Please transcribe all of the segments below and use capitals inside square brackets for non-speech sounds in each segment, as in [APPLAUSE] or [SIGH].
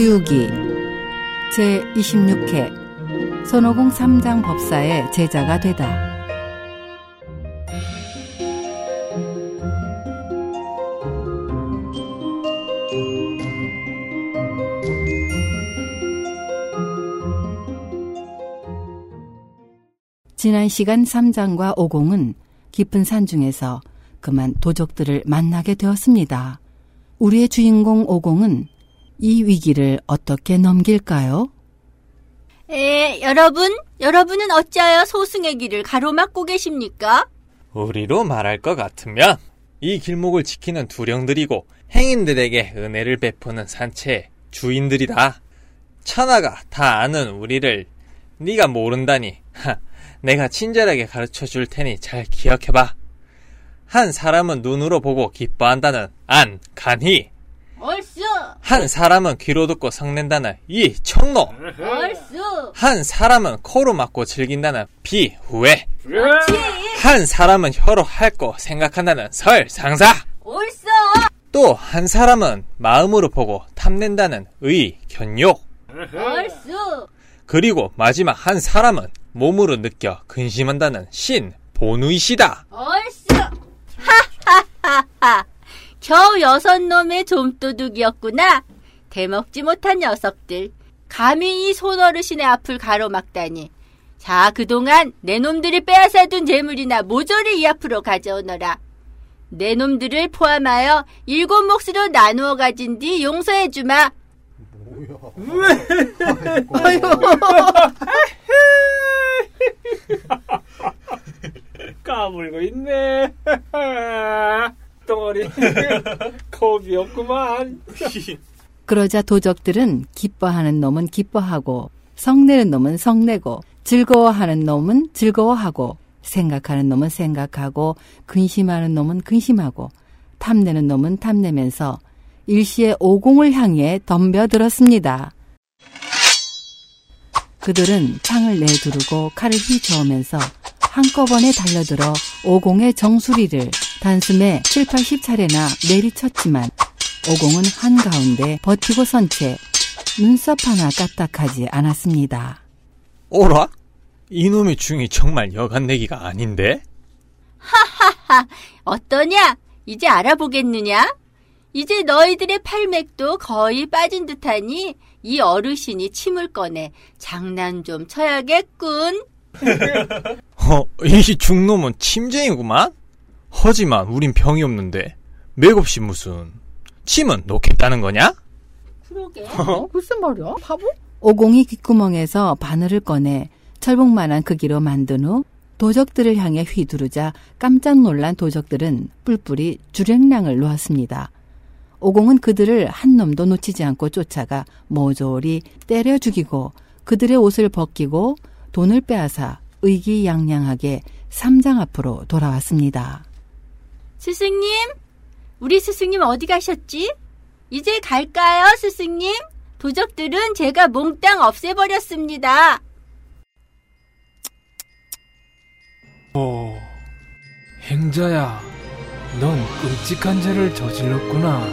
서유기 제26회 손오공 3장 법사의 제자가 되다. 지난 시간 3장과 5공은 깊은 산 중에서 그만 도적들을 만나게 되었습니다. 우리의 주인공 5공은 이 위기를 어떻게 넘길까요? 에, 여러분, 여러분은 어찌하여 소승의 길을 가로막고 계십니까? 우리로 말할 것 같으면 이 길목을 지키는 두령들이고 행인들에게 은혜를 베푸는 산채의 주인들이다. 천하가 다 아는 우리를 네가 모른다니. 하, 내가 친절하게 가르쳐 줄 테니 잘 기억해 봐. 한 사람은 눈으로 보고 기뻐한다는 안, 간희. 얼쑤! 한 사람은 귀로 듣고 성낸다는 이, 청로. 얼쑤! 한 사람은 코로 맞고 즐긴다는 비, 후회. 치! 한 사람은 혀로 핥고 생각한다는 설, 상사. 얼쑤! 또 한 사람은 마음으로 보고 탐낸다는 의, 견욕. 얼쑤! 그리고 마지막 한 사람은 몸으로 느껴 근심한다는 신, 본의시다. 얼쑤! 하하하하! 겨우 여섯 놈의 좀도둑이었구나. 대먹지 못한 녀석들. 감히 이 손어르신의 앞을 가로막다니. 자, 그동안 내 놈들이 빼앗아둔 재물이나 모조리 이 앞으로 가져오너라. 내 놈들을 포함하여 일곱 몫으로 나누어 가진 뒤 용서해 주마. [LAUGHS] 까불고 있네. [LAUGHS] 덩어리. [LAUGHS] 겁이 없구만. [LAUGHS] 그러자 도적들은 기뻐하는 놈은 기뻐하고 성내는 놈은 성내고 즐거워하는 놈은 즐거워하고 생각하는 놈은 생각하고 근심하는 놈은 근심하고 탐내는 놈은 탐내면서 일시에 오공을 향해 덤벼들었습니다. 그들은 창을 내두르고 칼을 휘저으면서 한꺼번에 달려들어 오공의 정수리를 단숨에 7, 80차례나 내리쳤지만 오공은 한가운데 버티고 선 채 눈썹 하나 까딱하지 않았습니다. 오라? 이놈의 중이 정말 여간내기가 아닌데? 하하하, 어떠냐? 이제 알아보겠느냐? 이제 너희들의 팔맥도 거의 빠진 듯하니 이 어르신이 침을 꺼내 장난 좀 쳐야겠군. [LAUGHS] 어, 이 중놈은 침쟁이구만? 하지만 우린 병이 없는데 맥없이 무슨 침은 놓겠다는 거냐? 그러게. 글쎄 말이야. 바보? 오공이 귓구멍에서 바늘을 꺼내 철봉만한 크기로 만든 후 도적들을 향해 휘두르자 깜짝 놀란 도적들은 뿔뿔이 주랭랑을 놓았습니다. 오공은 그들을 한 놈도 놓치지 않고 쫓아가 모조리 때려 죽이고 그들의 옷을 벗기고 돈을 빼앗아 의기양양하게 삼장 앞으로 돌아왔습니다. 스승님? 우리 스승님 어디 가셨지? 이제 갈까요, 스승님? 도적들은 제가 몽땅 없애버렸습니다. 오, 행자야, 넌 끔찍한 죄를 저질렀구나.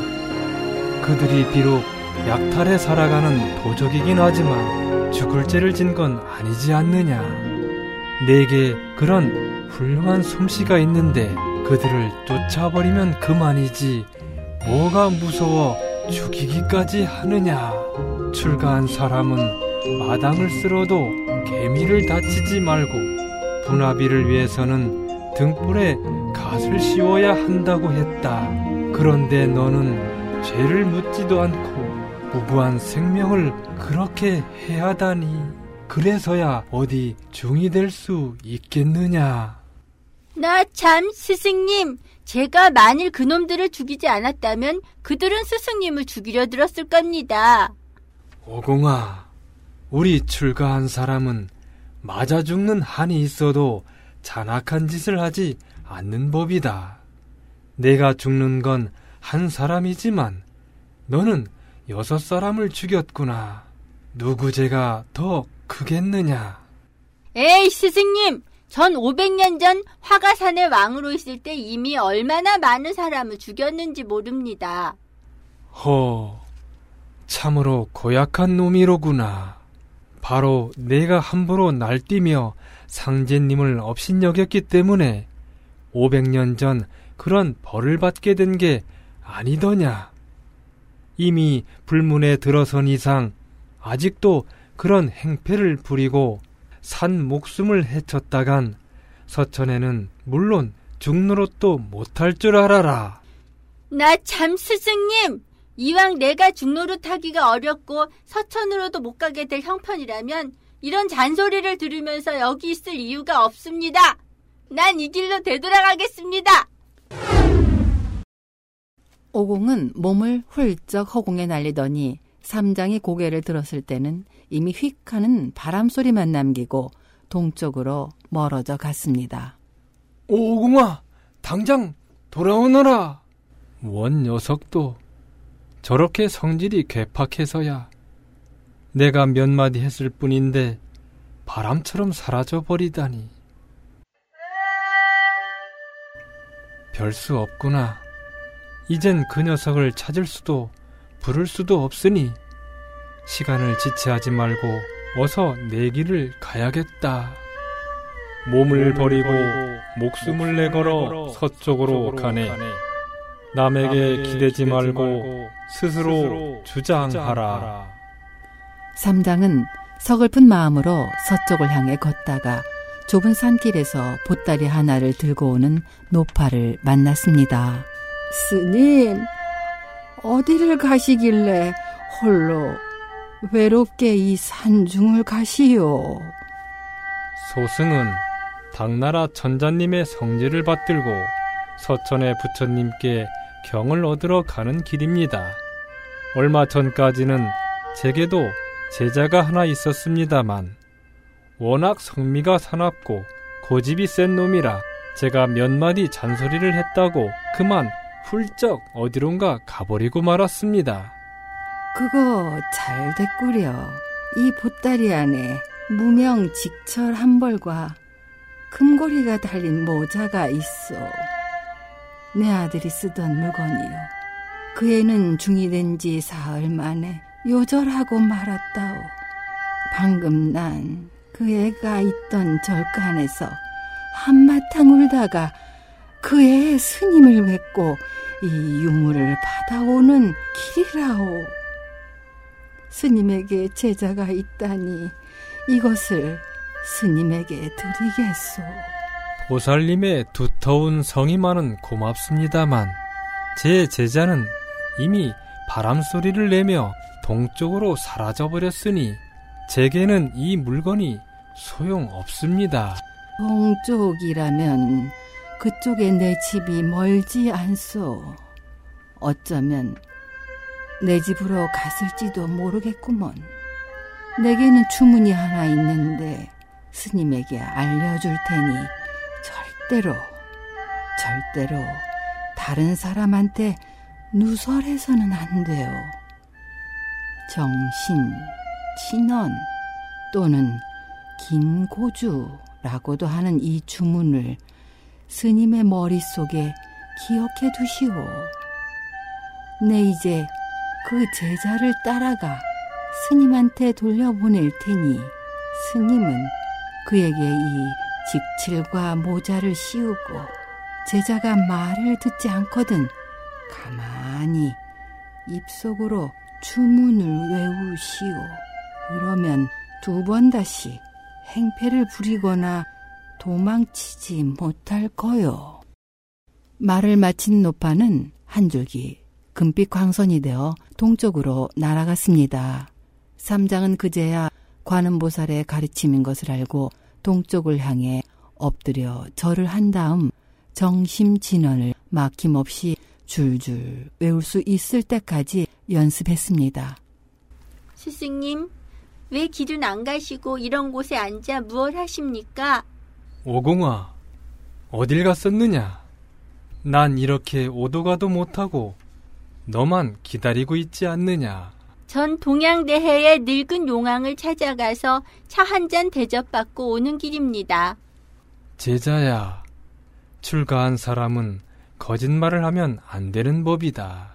그들이 비록 약탈에 살아가는 도적이긴 하지만 죽을 죄를 진 건 아니지 않느냐. 내게 그런 훌륭한 솜씨가 있는데 그들을 쫓아버리면 그만이지. 뭐가 무서워 죽이기까지 하느냐. 출가한 사람은 마당을 쓸어도 개미를 다치지 말고 분화비를 위해서는 등불에 갓을 씌워야 한다고 했다. 그런데 너는 죄를 묻지도 않고 무고한 생명을 그렇게 해하다니. 그래서야 어디 중이 될 수 있겠느냐. 나 참, 스승님. 제가 만일 그놈들을 죽이지 않았다면 그들은 스승님을 죽이려 들었을 겁니다. 오공아, 우리 출가한 사람은 맞아 죽는 한이 있어도 잔악한 짓을 하지 않는 법이다. 내가 죽는 건 한 사람이지만 너는 여섯 사람을 죽였구나. 누구 죄가 더 크겠느냐? 에이, 스승님! 전 500년 전 화가산의 왕으로 있을 때 이미 얼마나 많은 사람을 죽였는지 모릅니다. 허, 참으로 고약한 놈이로구나. 바로 내가 함부로 날뛰며 상제님을 업신여겼기 때문에 500년 전 그런 벌을 받게 된 게 아니더냐. 이미 불문에 들어선 이상 아직도 그런 행패를 부리고 산 목숨을 해쳤다간 서천에는 물론 죽노릇도 못할 줄 알아라. 나 참 스승님! 이왕 내가 중노릇 하기가 어렵고 서천으로도 못 가게 될 형편이라면 이런 잔소리를 들으면서 여기 있을 이유가 없습니다. 난 이 길로 되돌아가겠습니다. 오공은 몸을 훌쩍 허공에 날리더니 삼장이 고개를 들었을 때는 이미 휙 하는 바람 소리만 남기고 동쪽으로 멀어져 갔습니다. 오공아, 당장 돌아오너라. 원 녀석도 저렇게 성질이 괴팍해서야 내가 몇 마디 했을 뿐인데 바람처럼 사라져 버리다니. 별 수 없구나. 이젠 그 녀석을 찾을 수도 부를 수도 없으니 시간을 지체하지 말고 어서 내 길을 가야겠다. 몸을 버리고 목숨을 내걸어 서쪽으로 가네. 남에게 기대지 말고 스스로 주장하라. 삼장은 서글픈 마음으로 서쪽을 향해 걷다가 좁은 산길에서 보따리 하나를 들고 오는 노파를 만났습니다. 스님, 어디를 가시길래 홀로 외롭게 이 산중을 가시오? 소승은 당나라 천자님의 성지를 받들고 서천의 부처님께 경을 얻으러 가는 길입니다. 얼마 전까지는 제게도 제자가 하나 있었습니다만 워낙 성미가 사납고 고집이 센 놈이라 제가 몇 마디 잔소리를 했다고 그만 훌쩍 어디론가 가버리고 말았습니다. 그거 잘 됐구려. 이 보따리 안에 무명 직철 한 벌과 금고리가 달린 모자가 있어. 내 아들이 쓰던 물건이요. 그 애는 중이 된 지 사흘 만에 요절하고 말았다오. 방금 난 그 애가 있던 절간에서 한바탕 울다가 그 애의 스님을 뵙고 이 유물을 받아오는 길이라오. 스님에게 제자가 있다니 이것을 스님에게 드리겠소. 보살님의 두터운 성의만은 고맙습니다만 제 제자는 이미 바람 소리를 내며 동쪽으로 사라져 버렸으니 제게는 이 물건이 소용 없습니다. 동쪽이라면 그쪽에 내 집이 멀지 않소. 어쩌면 내 집으로 갔을지도 모르겠구먼. 내게는 주문이 하나 있는데 스님에게 알려줄 테니 절대로, 절대로 다른 사람한테 누설해서는 안 돼요. 정신, 친원 또는 긴고주라고도 하는 이 주문을 스님의 머릿속에 기억해 두시오. 내 이제 그 제자를 따라가 스님한테 돌려보낼 테니 스님은 그에게 이 직칠과 모자를 씌우고 제자가 말을 듣지 않거든 가만히 입속으로 주문을 외우시오. 그러면 두 번 다시 행패를 부리거나 도망치지 못할 거요. 말을 마친 노파는 한 줄기 금빛 광선이 되어 동쪽으로 날아갔습니다. 삼장은 그제야 관음보살의 가르침인 것을 알고 동쪽을 향해 엎드려 절을 한 다음 정심진언을 막힘없이 줄줄 외울 수 있을 때까지 연습했습니다. 스승님, 왜 길은 안 가시고 이런 곳에 앉아 무얼 하십니까? 오공아, 어딜 갔었느냐? 난 이렇게 오도 가도 못하고 너만 기다리고 있지 않느냐? 전 동양대해의 늙은 용왕을 찾아가서 차 한 잔 대접받고 오는 길입니다. 제자야, 출가한 사람은 거짓말을 하면 안 되는 법이다.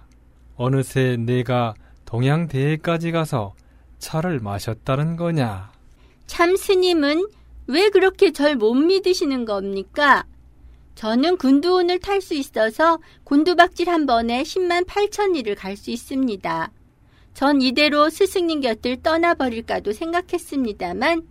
어느새 내가 동양대에까지 가서 차를 마셨다는 거냐? 참 스님은 왜 그렇게 절 못 믿으시는 겁니까? 저는 군두운을 탈 수 있어서 곤두박질 한 번에 10만 8천 리를 갈 수 있습니다. 전 이대로 스승님 곁을 떠나버릴까도 생각했습니다만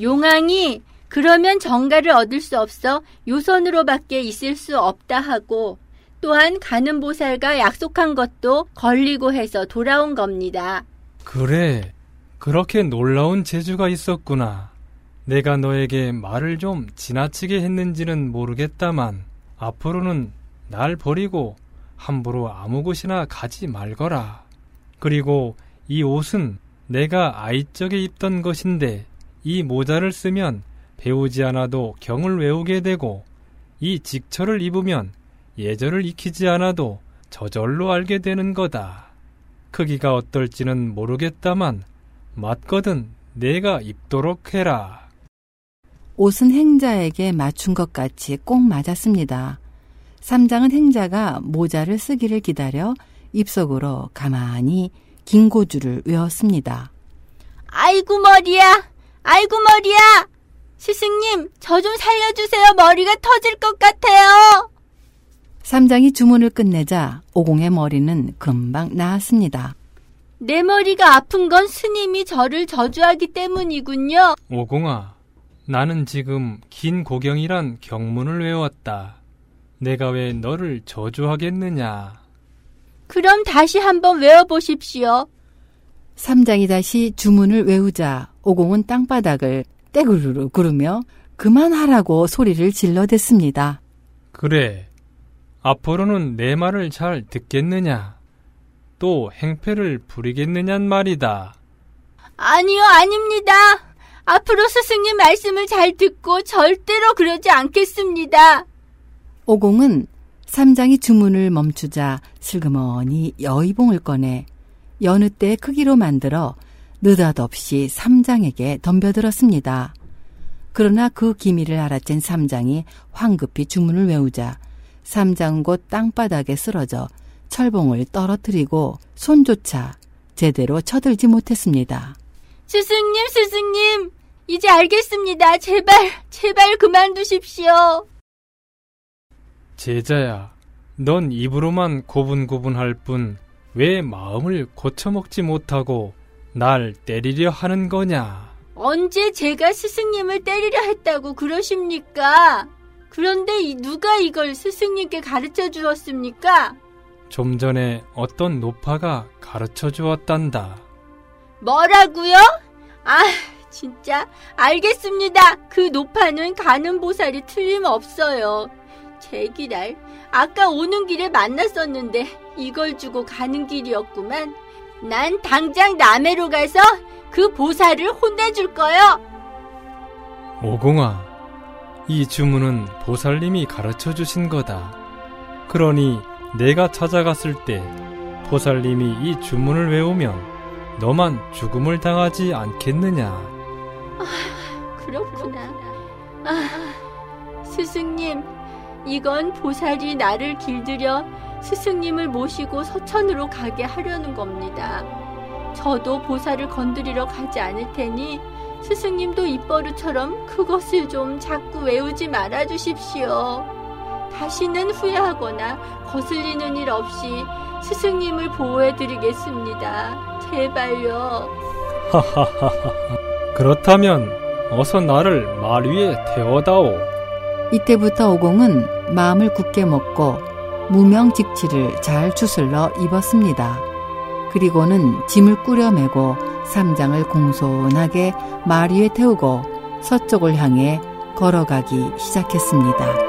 용왕이 그러면 정가를 얻을 수 없어 요선으로밖에 있을 수 없다 하고 또한 가는 보살과 약속한 것도 걸리고 해서 돌아온 겁니다. 그래, 그렇게 놀라운 재주가 있었구나. 내가 너에게 말을 좀 지나치게 했는지는 모르겠다만 앞으로는 날 버리고 함부로 아무 곳이나 가지 말거라. 그리고 이 옷은 내가 아이적에 입던 것인데 이 모자를 쓰면 배우지 않아도 경을 외우게 되고 이 직처를 입으면 예절을 익히지 않아도 저절로 알게 되는 거다. 크기가 어떨지는 모르겠다만 맞거든 내가 입도록 해라. 옷은 행자에게 맞춘 것 같이 꼭 맞았습니다. 삼장은 행자가 모자를 쓰기를 기다려 입속으로 가만히 긴 고주를 외웠습니다. 아이고 머리야! 아이고 머리야! 스승님, 저 좀 살려주세요. 머리가 터질 것 같아요. 삼장이 주문을 끝내자 오공의 머리는 금방 나았습니다. 내 머리가 아픈 건 스님이 저를 저주하기 때문이군요. 오공아, 나는 지금 긴 고경이란 경문을 외웠다. 내가 왜 너를 저주하겠느냐? 그럼 다시 한번 외워보십시오. 삼장이 다시 주문을 외우자 오공은 땅바닥을 떼구르르 구르며 그만하라고 소리를 질러댔습니다. 그래, 앞으로는 내 말을 잘 듣겠느냐? 또 행패를 부리겠느냔 말이다. 아니요, 아닙니다. 앞으로 스승님 말씀을 잘 듣고 절대로 그러지 않겠습니다. 오공은 삼장이 주문을 멈추자 슬그머니 여의봉을 꺼내 여느 때의 크기로 만들어 느닷없이 삼장에게 덤벼들었습니다. 그러나 그 기미를 알아챈 삼장이 황급히 주문을 외우자 삼장 곧 땅바닥에 쓰러져 철봉을 떨어뜨리고 손조차 제대로 쳐들지 못했습니다. 스승님, 스승님, 이제 알겠습니다. 제발, 제발 그만두십시오. 제자야, 넌 입으로만 고분고분할 뿐 왜 마음을 고쳐먹지 못하고 날 때리려 하는 거냐? 언제 제가 스승님을 때리려 했다고 그러십니까? 그런데 이- 누가 이걸 스승님께 가르쳐 주었습니까? 좀 전에 어떤 노파가 가르쳐 주었단다. 뭐라고요? 아, 진짜 알겠습니다. 그 노파는 가는 보살이 틀림없어요. 제기랄, 아까 오는 길에 만났었는데 이걸 주고 가는 길이었구만. 난 당장 남해로 가서 그 보살을 혼내줄 거요. 오공아, 이 주문은 보살님이 가르쳐 주신 거다. 그러니 내가 찾아갔을 때 보살님이 이 주문을 외우면 너만 죽음을 당하지 않겠느냐? 이건 보살이 나를 길들여 스승님을 모시고 서천으로 가게 하려는 겁니다. 저도 보살을 건드리러 가지 않을 테니 스승님도 입버릇처럼 그것을 좀 자꾸 외우지 말아 주십시오. 다시는 후회하거나 거슬리는 일 없이 스승님을 보호해 드리겠습니다. 제발요. 그렇다면 어서 나를 말 위에 태워다오. 이때부터 오공은 마음을 굳게 먹고 무명직치를 잘 추슬러 입었습니다. 그리고는 짐을 꾸려매고 삼장을 공손하게 말 위에 태우고 서쪽을 향해 걸어가기 시작했습니다.